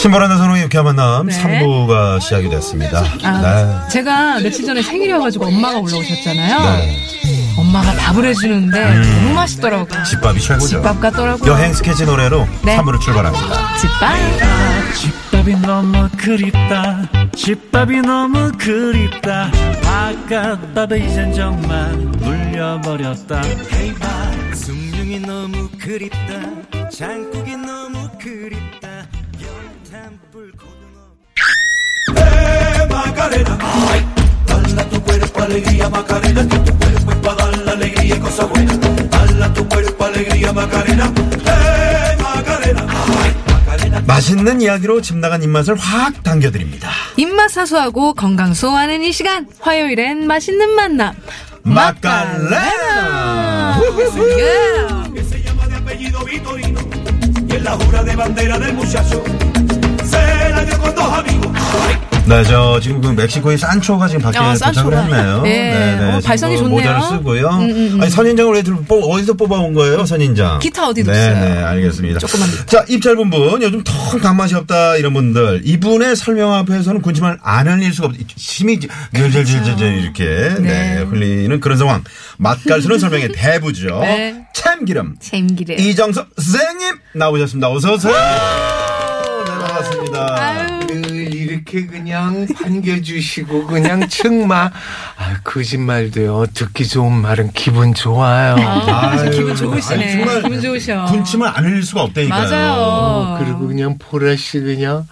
신보라는 선홍의 유쾌한 만남 네. 3부가 시작이 됐습니다. 아, 제가 며칠 전에 생일이어가지고 엄마가 올라오셨잖아요. 네. 엄마가 밥을 해주는데 너무 맛있더라고요. 집밥이 최고죠. 집밥 같더라고요. 여행 스케치 노래로 네. 3부로 출발합니다. 집밥. 집밥이 너무 그립다 집밥이 너무 그립다 바깥밥에 이젠 정말 물려버렸다 헤이바 숭늉이 너무 그립다 장국이 너무 그립다 맛있는 이야기로 집 나간 입맛을 확 당겨드립니다. 입맛 사수하고 건강 소화하는 이 시간. 화요일엔 맛있는 만남. 마카레나! 예. 네, 저 지금 그 멕시코의 산초가 지금 밖에 아, 도착을 산초가. 했네요. 네. 어, 지금 발성이 그 좋네요. 모자를 쓰고요. 음, 음. 아니, 선인장을 왜 들- 뽑- 어디서 뽑아온 거예요, 선인장? 기타 어디 네, 뒀어요? 네, 알겠습니다. 조그만 자, 입 짧은 분, 요즘 통 단맛이 없다, 이런 분들. 이분의 설명 앞에서는 군침을 안 흘릴 수가 없, 힘이 절절절절 이렇게, 네. 네. 흘리는 그런 상황. 맛깔스러운 설명의 대부죠. 네. 참기름. 잼기래. 이정석 선생님 나오셨습니다. 어서 오세요. 이렇게 그냥 반겨주시고 그냥 정말 아, 거짓말도요 듣기 좋은 말은 기분 좋아요 아, 아유, 기분 좋으시네. 아니, 정말 기분 좋으셔. 군침을 안 흘릴 수가 없다니까요. 맞아요. 그리고 그냥 보라 씨 그냥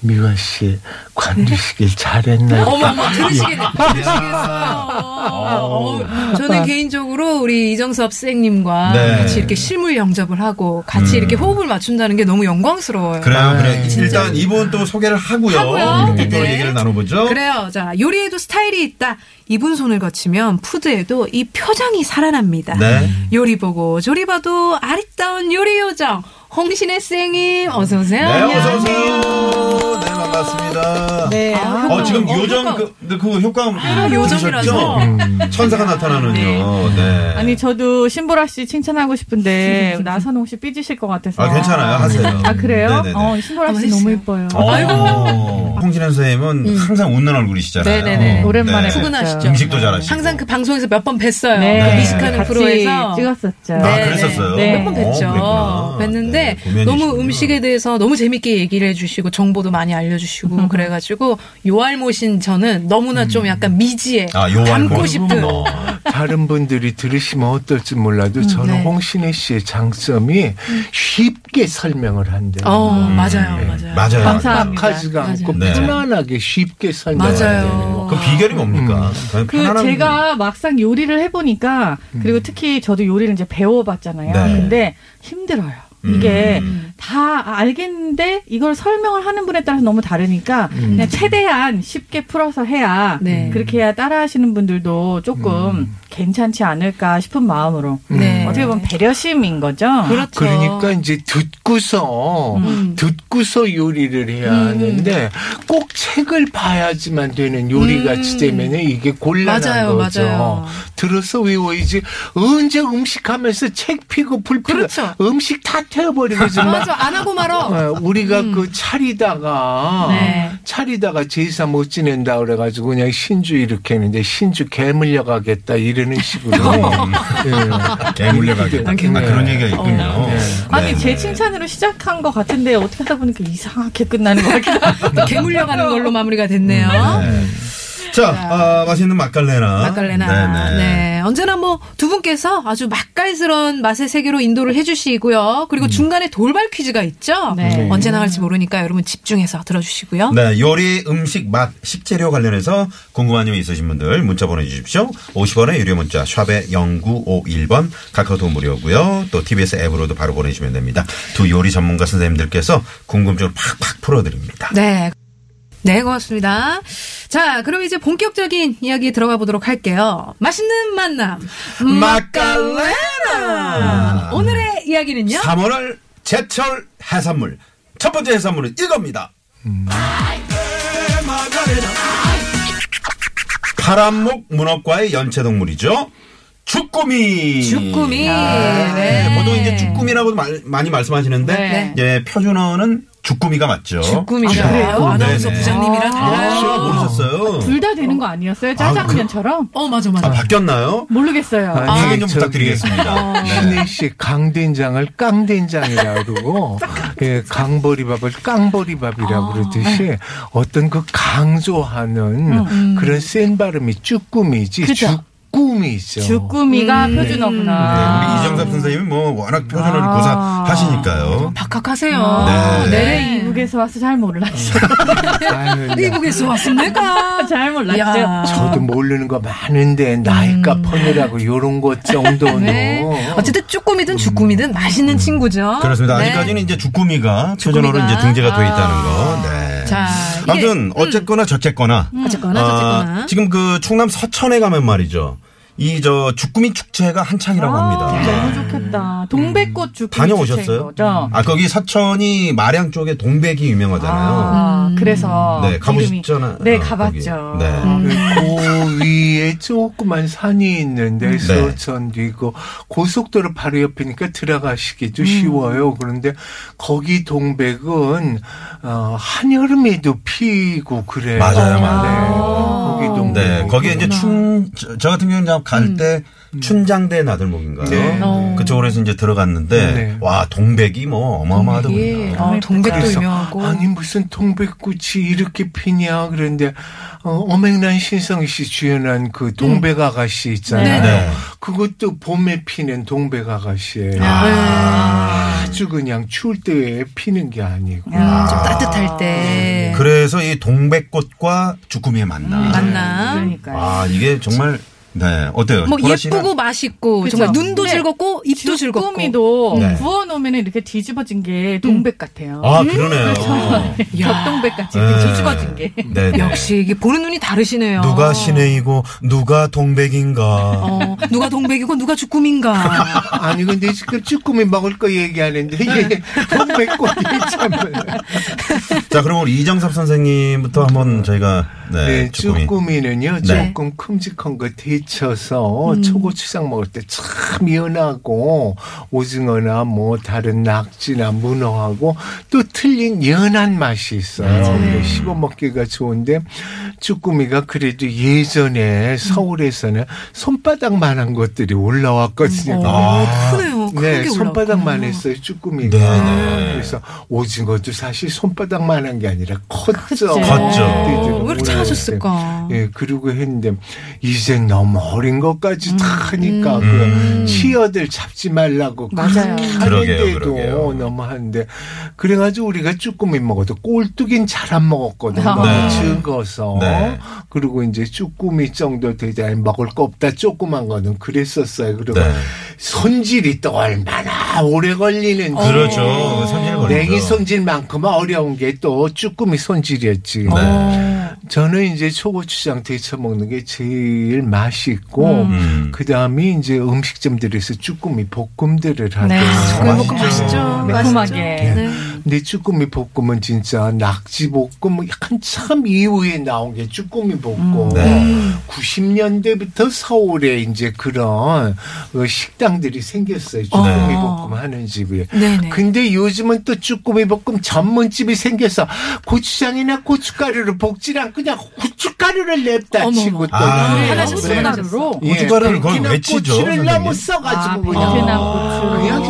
미화 씨 관두시길 잘했나 어머, 어머, 들으시겠네. 들으시겠어요. 어, 저는 개인적으로 우리 이정섭 선생님과 네. 같이 이렇게 실물 영접을 하고 같이 이렇게 호흡을 맞춘다는 게 너무 영광스러워요. 그래요, 그래. 아, 일단 이분 또 소개를 하고요. 하고요. 본격적으로 네. 얘기를 나눠보죠. 그래요. 자, 요리에도 스타일이 있다. 이분 손을 거치면 푸드에도 이 표정이 살아납니다. 네. 요리 보고 조리 봐도 아리따운 요리 요정 홍신혜 쌤님 어서 오세요. 네, 어서 오세요. 네, 반갑습니다. 네. 아, 어, 지금 어, 요정, 효과. 그, 그 효과음. 아, 요정이라서. 들으셨죠? 천사가 나타나는요. 네. 아니 저도 신보라 씨 칭찬하고 싶은데 나선홍 씨 삐지실 것 같아서. 아, 괜찮아요. 하세요. 아 그래요? 네네네. 어 신보라 씨 너무. 예뻐요. 어, 아이고. 홍진현 선생님은 항상 웃는 얼굴이시잖아요. 네네네. 오랜만에 네. 푸근하시죠. 음식도 잘하시고. 항상 그 방송에서 몇 번 뵀어요. 네. 그 미식하는 같이 프로에서. 찍었었죠. 아, 네, 그랬었어요? 네. 몇번 뵀죠. 어. 뵀는데 네. 너무 음식에 대해서 너무 재밌게 얘기를 해주시고 정보도 많이 알려주시고 그래가지고 요알못인 저는 너무나 좀 약간 미지에 아. 닮고 싶은 어. 다른 분들이 들으시면 어떨지 몰라도 저는 네. 홍신혜 씨의 장점이 쉽게 설명을 한대요 어 맞아요 네. 맞아요 맞아요. 감사합니다. 딱하지가 않고. 네. 편안하게 쉽게 설명을 맞아요. 한대요 그 비결이 뭡니까? 그냥 그 제가 막상 요리를 해보니까 그리고 특히 저도 요리를 이제 배워봤잖아요. 네. 근데 힘들어요. 이게 음. 다 알겠는데 이걸 설명을 하는 분에 따라서 너무 다르니까 그냥 최대한 쉽게 풀어서 해야 네. 그렇게 해야 따라하시는 분들도 조금 괜찮지 않을까 싶은 마음으로 네. 어떻게 보면 배려심인 거죠. 그렇죠 그러니까 이제 듣고서 음. 듣고서 요리를 해야 하는데 꼭 책을 봐야지만 되는 요리 같이 되면 이게 곤란한 맞아요, 거죠. 맞아요. 들어서 외워야지 언제 음식하면서 책 피고 불 피고 그렇죠. 음식 다 태워버리고 맞아 안 하고 말어 어, 우리가 그 차리다가 네. 차리다가 제사 못 지낸다 그래가지고 그냥 신주 이렇게 했는데 신주 개 물려 가겠다 이러는 식으로 예. 개 물려가겠다. 아, 네. 그런 얘기가 있군요. 네. 아니 네. 제 칭찬으로 시작한 것 같은데 어떻게 하다 보니까 이상하게 끝나는 것 같기도 하고. 개 물려가는 걸로 마무리가 됐네요 네. 자, 아, 맛있는 맛갈레나. 맛갈레나. 네네. 네. 언제나 뭐 두 분께서 아주 맛깔스러운 맛의 세계로 인도를 해주시고요. 그리고 중간에 돌발 퀴즈가 있죠. 네. 언제 나갈지 모르니까 여러분 집중해서 들어주시고요. 네, 요리, 음식, 맛, 식재료 관련해서 궁금한 점 있으신 분들 문자 보내주십시오. 50원의 유료 문자 샵에 0951번 카카오톡 무료고요. 또 TBS 앱으로도 바로 보내주시면 됩니다. 두 요리 전문가 선생님들께서 궁금증을 팍팍 풀어드립니다. 네. 네, 고맙습니다. 자, 그럼 이제 본격적인 이야기 들어가 보도록 할게요. 맛있는 만남. 맛깔레나. 오늘의 이야기는요? 3월을 제철 해산물. 첫 번째 해산물은 이겁니다. 파란목 문어과의 연체동물이죠. 주꾸미. 주꾸미. 네. 네. 보통 이제 주꾸미라고 말- 많이 말씀하시는데, 네. 예, 표준어는 주꾸미가 맞죠. 주꾸미죠. 아, 그래요? 아나운서 네네. 부장님이라 달라요. 아, 모르셨어요? 둘 다 되는 거 아니었어요? 짜장면처럼? 어, 맞아, 맞아. 아, 바뀌었나요? 모르겠어요. 아니, 확인 좀 저기, 부탁드리겠습니다. 네. 신혜 씨 강된장을 깡된장이라 그러고 예, 강보리밥을 깡보리밥이라 그러듯이 어떤 그 강조하는 그런 센 발음이 쭈꾸미지 그죠. 주꾸미죠. 주꾸미가 음. 네, 표준어구나. 우리 이정섭 선생님이 뭐 워낙 표준어를 아. 고사하시니까요. 박학하세요. 네. 네, 이북에서 와서 잘 몰랐죠. 아유, 나- 이북에서 왔습니까? 잘 몰랐죠. 야. 저도 모르는 거 많은데 나이값 퍼내라고 요런 것 정도는 네. 어쨌든 쭈꾸미든 주꾸미든 맛있는 친구죠. 그렇습니다. 네. 아직까지는 이제 주꾸미가 표준어로 주꾸미가. 이제 등재가 돼 있다는 아. 거. 네. 자, 이게- 아무튼 어쨌거나 저쨌거나 어쨌거나 아, 저쨌거나. 지금 그 충남 서천에 가면 말이죠. 이저 주꾸미 축제가 한창이라고 합니다. 너무 좋겠다. 동백꽃 주꾸미 다녀오셨어요? 거죠? 아 거기 서천이 마량 쪽에 동백이 유명하잖아요. 아, 그래서 네, 가보셨잖아요. 네, 어, 가봤죠. 거기. 네. 그 위에 조그만 산이 있는데 네. 서천도 있고 고속도로 바로 옆이니까 들어가시기도 쉬워요. 그런데 거기 동백은 어, 한여름에도 피고 그래요. 맞아요, 네. 맞아요. 거 기 동백. 네, 거기에 이제 춘, 저, 저 같은 경우는 갈때 춘장대 나들목인가요? 네. 어. 그쪽으로 해서 이제 들어갔는데, 네. 와, 동백이 뭐 예. 어마어마하더군요. 어, 동백도 유명하고. 아니 무슨 동백꽃이 이렇게 피냐 그런데 어, 어맹란 신성희 씨 주연한 그 동백 아가씨 있잖아요. 네. 그것도 봄에 피는 동백 아가씨예요. 아. 아 주 그냥 추울 때 피는 게 아니고. 음, 좀 따뜻할 때. 그래서 이 동백꽃과 주꾸미의 만남. 만남. 그러니까요. 아, 이게 정말, 네, 어때요? 뭐? 예쁘고 맛있고 그죠? 정말 눈도 네. 즐겁고 입도 즐겁고. 주꾸미도 네. 구워놓으면 이렇게 뒤집어진 게 동백 같아요. 아, 그러네요. 겹동백 같이 네. 이렇게 뒤집어진 게. 네, 네. 역시 이게 보는 눈이 다르시네요. 누가 신혜이고 누가 동백인가. 어, 누가 동백이고 누가 주꾸미인가. 아니 근데 지금 쭈꾸미 먹을 거 얘기하는데 이게 동백꽃이 참. 자, 그럼 우리 이정섭 선생님부터 한번 저희가 네, 네, 주꾸미. 쭈꾸미는요 네. 조금 큼직한 거 데쳐서 초고추장 먹을 때 참 연하고 오징어나 뭐 다른 낙지나 문어하고 또 틀린 연한 맛이 있어요. 근데 씹어 먹기가 좋은데 쭈꾸미가 그래도 예전에 서울에서는 손바닥만한 것들이 올라왔거든요. 어, 크네요. 큰 네, 게 손바닥만. 했어요, 쭈꾸미가. 네네. 그래서 오징어도 사실 손바닥만한 게 아니라 컸죠. 컸죠. 왜 이렇게 작아졌을까? 예, 그러고 했는데 이제 너무 어린 것까지 다 하니까 음. 그 치어들 잡지 말라고 맞아요. 하는데도 그러게요. 너무 하는데 그래가지고 우리가 쭈꾸미 먹어도 꼴뚜긴 잘 안 먹었거든요. 아. 너무 네. 적어서 네. 그리고 이제 쭈꾸미 정도 되지 않 먹을 거 없다 조그만 거는 그랬었어요. 그리고 네. 손질이 또 얼마나 오래 걸리는지. 그렇죠. 손질 걸리죠. 냉이 손질만큼 어려운 게 또 쭈꾸미 손질이었지. 네. 저는 이제 초고추장 데쳐 먹는 게 제일 맛있고 음. 그 다음에 이제 음식점들에서 쭈꾸미 볶음들을 하죠. 네, 쭈꾸미 볶음 맛있죠. 맛있죠. 매콤하게. 네. 근데 쭈꾸미 볶음은 진짜 낙지 볶음 한참 이후에 나온 게 쭈꾸미 볶음. 네. 90년대부터 서울에 이제 그런 어, 식당들이 생겼어요. 쭈꾸미 네. 볶음 하는 집이. 네네. 근데 요즘은 또 쭈꾸미 볶음 전문집이 생겨서 고추장이나 고춧가루를 볶질 않고 그냥 고춧가루를 냅다 어머머. 치고 또 아, 그래요. 하나씩. 쏟아내서. 예, 고춧가루를 거의 베트남 왜 치죠, 고추를? 너무 써가지고 아, 그냥. 그냥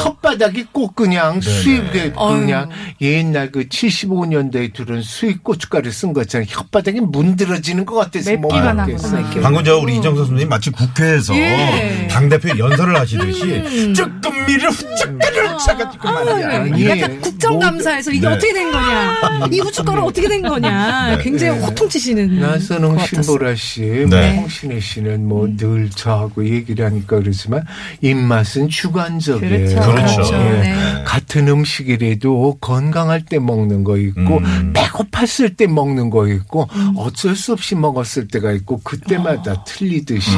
혓바닥이 꼭 그냥 수입에 어. 그냥 옛날 그 75년대에 들은 수입 고춧가루 쓴 것처럼 혓바닥이 문드러지는 것 같아서 못 맵기만. 하구나. 맵기만. 방금 저 우리 이정서 선생님 마치 국회에서 예. 당대표 연설을 하시듯이 쭈꾸미를 후쩍거리를 차가지고 말이야. 아니, 약간 국정감사에서 이게 네. 어떻게 된 거냐, 이 후춧가루 어떻게 된 거냐, 굉장히 호통치시는. 나선홍. 신보라 씨, 네. 뭐 홍신혜 씨는 뭐늘 저하고 얘기를 하니까 그러지만 입맛은 주관적이에요. 그렇죠. 그렇죠. 예. 네. 같은 음식이라도 건강할 때 먹는 거 있고 음. 배고팠을 때 먹는 거 있고 어쩔 수 없이 먹었을 때가 있고 그때마다 틀리듯이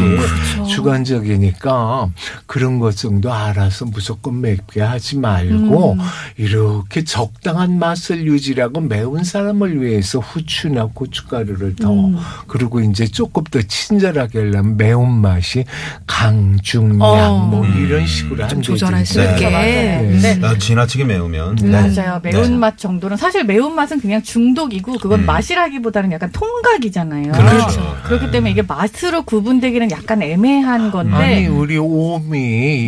주관적이니까 그런 것 정도 알아서 무조건 맵게 하지 말고 이렇게 적당한 맛을 유지하고 매운 사람을 위해서 후추나 고춧가루를 더 그리고 이제 조금 더 친절하게 하려면 매운 맛이 강중량 어. 뭐 이런 식으로 좀 하면 조절할 수 네. 있게. 맞아요. 네. 아, 지나치게 매우면 네. 맞아요. 매운맛 네. 정도는 사실 매운 맛은 그냥 중독이고 그건 음. 맛이라기보다는 약간 통각이잖아요. 그렇죠. 그렇기 때문에 이게 맛으로 구분되기는 약간 애매한 건데 아니 우리 오미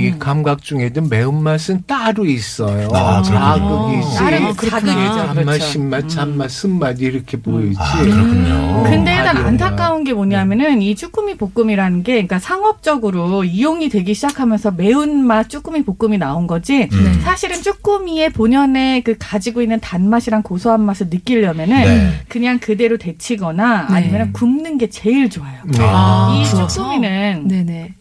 이 감각 중에도 매운 맛은 따로 있어요. 아, 자극이지. 다른 아, 그렇구나. 자극이죠. 단맛, 그 신맛, 잔맛, 쓴맛 이렇게 보이지. 아, 그렇군요. 근데 일단 안타까운 게 뭐냐면은 이 쭈꾸미 볶음이라는 게 그러니까 상업적으로 이용이 되기 시작하면서 매운맛 쭈꾸미 볶음이 나온 거지 음. 사실은 쭈꾸미의 본연의 그 가지고 있는 단맛이랑 고소한 맛을 느끼려면은 네. 그냥 그대로 데치거나 네. 아니면 굽는 게 제일 좋아요. 네. 아, 이? 쭈꾸미는 네네.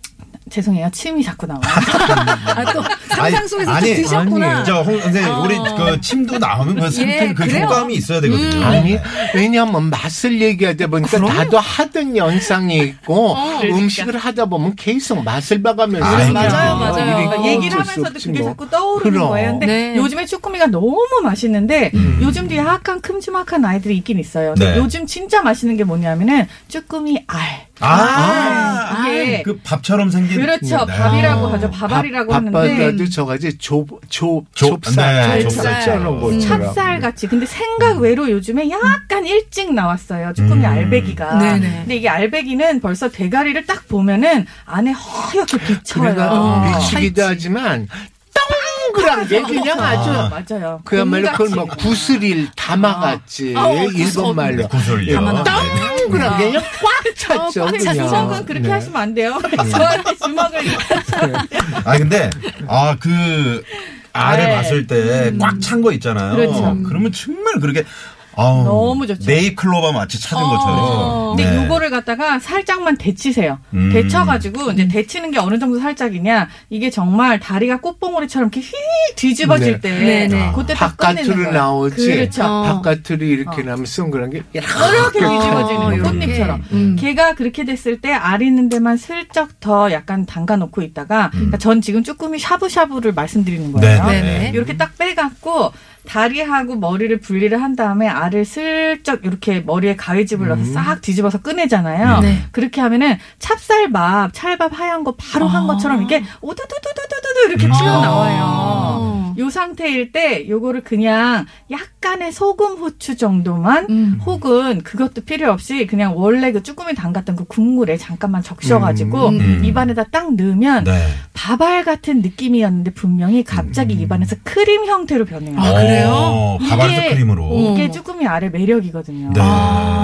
죄송해요 침이 자꾸 나와요. 아, 또 상상 속에서 아니, 좀 드셨구나. 아니, 저홍 선생님 어. 우리 그 침도 나오면 그 상태 그 그래요. 효과음이 있어야 되거든요. 아니 왜냐하면 맛을 얘기하다 보니까 나도 하던 연상이 있고 음식을 하다 보면 계속 맛을 봐가면서 아이, 맞아요. 맞아요. 이렇게 그러니까 얘기를 하면서도 그게 뭐. 자꾸 떠오르는 그럼. 거예요. 근데 네. 요즘에 쭈꾸미가 너무 맛있는데 요즘도 약간 큼지막한 아이들이 있긴 있어요. 근데 네. 요즘 진짜 맛있는 게 뭐냐면은 쭈꾸미 알. 아, 이게 그 밥처럼 생긴 그렇죠. 네. 밥이라고 하죠. 밥알이라고 하는데 밥바다도 저가지 좁, 좁, 좁- 좁쌀, 네, 좁쌀. 찹쌀 같이. 근데 생각 외로 요즘에 약간 일찍 나왔어요. 쭈꾸미 음. 알배기가. 네네. 근데 이게 알배기는 벌써 대가리를 딱 보면은 안에 허옇게 비쳐요. 어. 미치기도 하지만 동그란 게 그냥 아주 맞아요. 그야말로 그걸 뭐 구슬일 담아갔지 어, 일본 말로 네, 구슬이요. 담아 동그란 게 그냥 꽉 찼죠 꽉. 주먹은 그렇게 네. 하시면 안 돼요. 저한테 주먹을 아 근데 아그 알을 네. 봤을 때 꽉 찬 거 있잖아요. 그렇죠. 그러면 정말 그렇게 아우, 너무 좋죠. 네이클로바 마치 찾은 어. 것처럼. 근데 네. 요거를 갖다가 살짝만 데치세요. 음. 데쳐가지고 이제 데치는 게 어느 정도 살짝이냐 이게 정말 다리가 꽃봉오리처럼 이렇게 휘 뒤집어질 네. 때 네네. 그때 딱 꺼내는 바깥으로 거예요. 나오지 그렇죠. 어. 바깥으로 이렇게 어. 나면 동그란 게 이렇게 뒤집어지는 거, 이렇게. 꽃잎처럼. 음. 걔가 그렇게 됐을 때 알 있는 데만 슬쩍 더 약간 담가 놓고 있다가 그러니까 전 지금 쭈꾸미 샤브샤브를 말씀드리는 거예요. 네, 네네. 이렇게 딱 빼갖고 다리하고 머리를 분리를 한 다음에 알을 슬쩍 이렇게 머리에 가위집을 넣어서 싹 뒤집어서 꺼내잖아요. 음. 네. 그렇게 하면은 찹쌀밥, 찰밥 하얀 거 바로 한 아. 것처럼 이게 오두두두두두두 이렇게 음. 튀어나와요. 상태일 때 요거를 그냥 약간의 소금 후추 정도만 음. 혹은 그것도 필요 없이 그냥 원래 그 쭈꾸미 담갔던 그 국물에 잠깐만 적셔가지고 음. 입안에다 딱 넣으면 네. 밥알 같은 느낌이었는데 분명히 갑자기 입안에서 크림 형태로 변해요. 아, 그래요? 어, 이게- 크림으로. 이게 쭈꾸미 알의 매력이거든요. 네.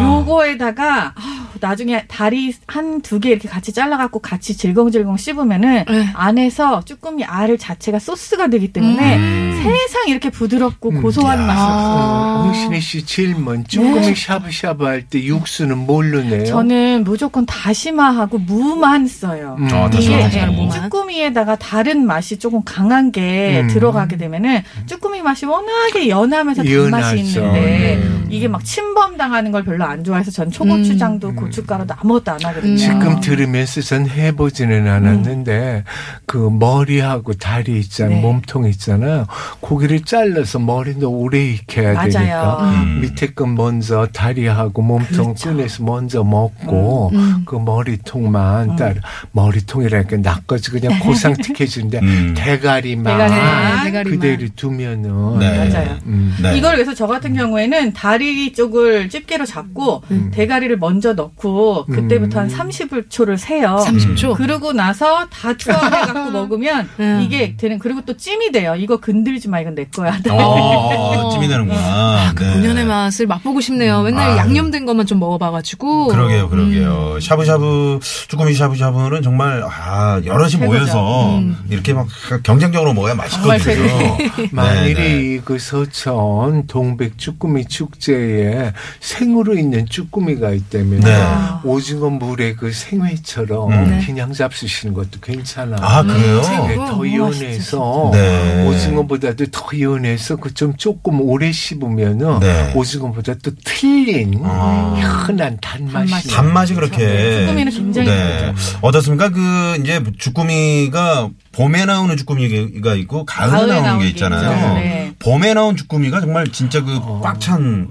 요거에다가 아우, 나중에 다리 한 두 개 이렇게 같이 잘라갖고 같이 질겅질겅 씹으면은 네. 안에서 쭈꾸미 알 자체가 소스가 되기 때문에 음. 세상 이렇게 부드럽고 음. 고소한 야. 맛이 없어요. 아. 홍신혜 씨 질문 쭈꾸미 샤브샤브 할 때 육수는 뭘로 내요? 저는 무조건 다시마하고 무만 써요. 음. 어, 이게 다시마, 예, 다시마, 무만. 쭈꾸미에다가 다른 맛이 조금 강한 게 음. 들어가게 되면은 쭈꾸미 맛이 워낙에 연하면서 단맛이. 있는데 네. 이게 막 침범 당하는 걸 별로 안 좋아해서 전 초고추장도 음. 고춧가루도 아무것도 안 하거든요. 지금 들으면서 전 해보지는 않았는데 그 머리하고 다리 있잖아요 네. 몸통 있잖아요 고기를 잘라서 머리도 오래 익혀야 맞아요. 되니까 음. 밑에 건 먼저 다리하고 몸통 그렇죠. 꺼내서 먼저 먹고 음. 그 머리통만 따로 머리통이라니까 낚아지 그냥 고상특해지는데 음. 대가리만 대가리만. 네, 대가리만. 그대로 두면은 네. 맞아요. 음. 네. 이걸 그래서 저 같은 경우에는 다리 쪽을 집게로 잡고 대가리를 먼저 넣고 그때부터 한 30초를 세요. 30초. 그러고 나서 다 투하해 갖고 먹으면 음. 이게 되는 그리고 또 찜이 돼요. 이거 건들지 마 이건 내 거야. 어, 찜이 되는구나. 그 네. 본연의 맛을 맛보고 싶네요. 맨날 아유. 양념된 것만 좀 먹어봐가지고. 그러게요, 음. 그러게요. 샤브샤브, 쭈꾸미 샤브샤브는 정말, 아, 여럿이 최고죠. 모여서 음. 이렇게 막 경쟁적으로 먹어야 맛있거든요. 네, 네. 그 서천 동백 쭈꾸미 축제에 생으로 있는 쭈꾸미가 있다면 네. 오징어 물에 그 생회처럼 음. 그냥 잡수시는 것도 괜찮아. 아, 그래요? 네, 음, 더 연해서 네. 오징어보다도 더 연해서 그 좀 조금 오래 씹으면은 네. 오징어보다 또 틀린 아. 현한 단맛이 단맛이. 나요. 단맛이 그렇게. 쭈꾸미는 굉장히 네. 다르죠. 어떻습니까? 그, 이제 주꾸미가 봄에 나오는 주꾸미가 있고 가을에 가을에 나오는 게게 있잖아요. 네. 봄에 나온 주꾸미가 정말 진짜 그 꽉 찬, 밥알이 꽉 찬.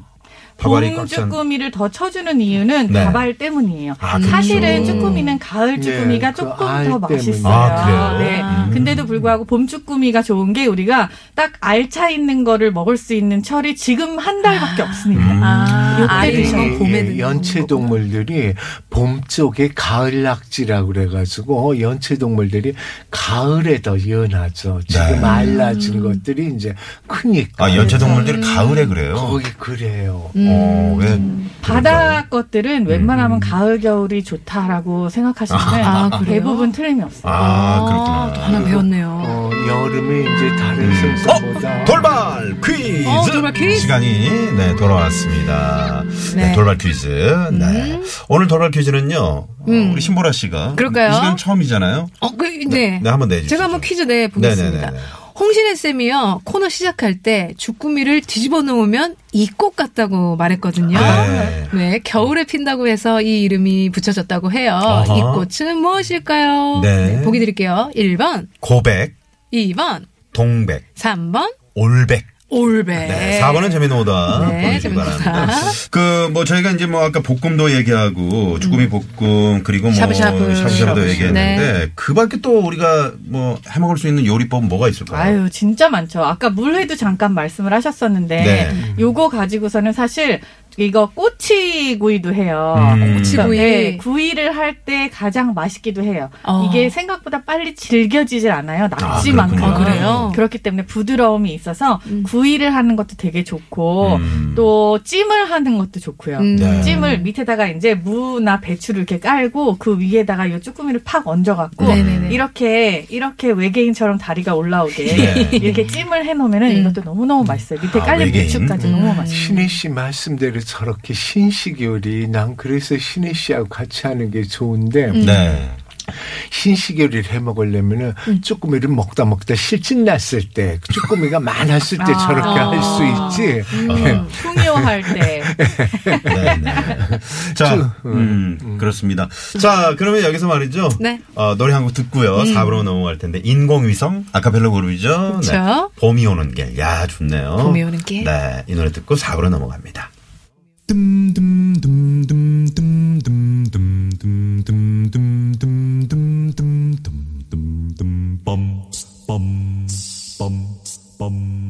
봄 쭈꾸미를 더 쳐주는 이유는 네. 밥알 때문이에요. 아, 그렇죠. 사실은 쭈꾸미는 가을 쭈꾸미가 네, 그 조금 알더 때문에. 맛있어요. 아, 그래요? 네. 음. 근데도 불구하고 봄 쭈꾸미가 좋은 게 우리가 딱 알차 있는 거를 먹을 수 있는 철이 지금 한 달밖에 없습니다. 음. 아, 알이 건 봄에 예, 드는 연체. 동물들이 봄 쪽에 가을 낙지라고 그래가지고 연체 동물들이 가을에 더 연하죠. 지금 네. 말라진 것들이 이제 크니까. 아, 연체 동물들이 가을에 그래요? 거기 그래요. 어, 왜? 바다 것들은 웬만하면 음. 가을 겨울이 좋다라고 생각하시면 아? 대부분 틀림이 없어요. 아, 그렇구나. 또 하나 배웠네요. 어, 여름에 이제 다른 생선보다 어? 돌발 퀴즈! 어, 돌발 퀴즈! 시간이, 네, 돌아왔습니다. 네, 네. 돌발 퀴즈. 네. 오늘 돌발 퀴즈는요, 음. 우리 신보라 씨가. 그럴까요? 이 시간 처음이잖아요. 어, 그, 네. 네, 한번 내주시죠. 제가 한번 퀴즈 내 보겠습니다. 네네네네. 홍신혜 쌤이요 코너 시작할 때 주꾸미를 뒤집어 놓으면 이 꽃 같다고 말했거든요. 네. 네, 겨울에 핀다고 해서 이 이름이 붙여졌다고 해요. 어허. 이 꽃은 무엇일까요? 네. 보기 드릴게요. 1번, 고백, 2번, 동백, 3번, 올백. 올배. 네. 4번은 재미는 오다. 네, 보내주시기 재미는 바랍니다. 오다. 그, 뭐, 저희가 이제 뭐, 아까 볶음도 얘기하고, 주꾸미 볶음, 그리고 뭐, 샤브샤브. 샤브샤브도 샤브샤브. 얘기했는데, 그 밖에 또 우리가 뭐, 해 먹을 수 있는 요리법은 뭐가 있을까요? 아유, 진짜 많죠. 아까 물회도 잠깐 말씀을 하셨었는데, 네. 요거 가지고서는 사실 이거 꼬치구이도 해요. 음. 꼬치구이. 네, 구이를 할 때 가장 맛있기도 해요. 어. 이게 생각보다 빨리 질겨지질 않아요. 낙지만큼. 그렇군요. 아, 그래요? 그렇기 때문에 부드러움이 있어서 음. 구이를 하는 것도 되게 좋고 음. 또 찜을 하는 것도 좋고요. 음. 네. 찜을 밑에다가 이제 무나 배추를 이렇게 깔고 그 위에다가 이 쭈꾸미를 팍 얹어갖고 네네네. 이렇게 이렇게 외계인처럼 다리가 올라오게 네. 이렇게 찜을 해놓으면은 음. 이것도 너무 너무 맛있어요. 밑에 아, 깔린 외계인? 배추까지 음. 너무 맛있어요. 신혜 씨 말씀대로 저렇게 신식 요리 난 그래서 신혜 씨하고 같이 하는 게 좋은데 음. 네. 신식 요리를 해 먹으려면은 쭈꾸미를 먹다 먹다 실증 났을 때 쭈꾸미가 많았을 때 아. 저렇게 할 수 있지. 음, 풍요할 때 네, 네. 자, 음, 그렇습니다. 자, 그러면 여기서 말이죠. 네. 어, 노래 한 곡 듣고요. 4부로 넘어갈 텐데, 인공위성, 아카펠라 그룹이죠. 그쵸. 네. 봄이 오는 길. 야, 좋네요. 봄이 오는 길. 네. 이 노래 듣고 4부로 넘어갑니다. bum bum bum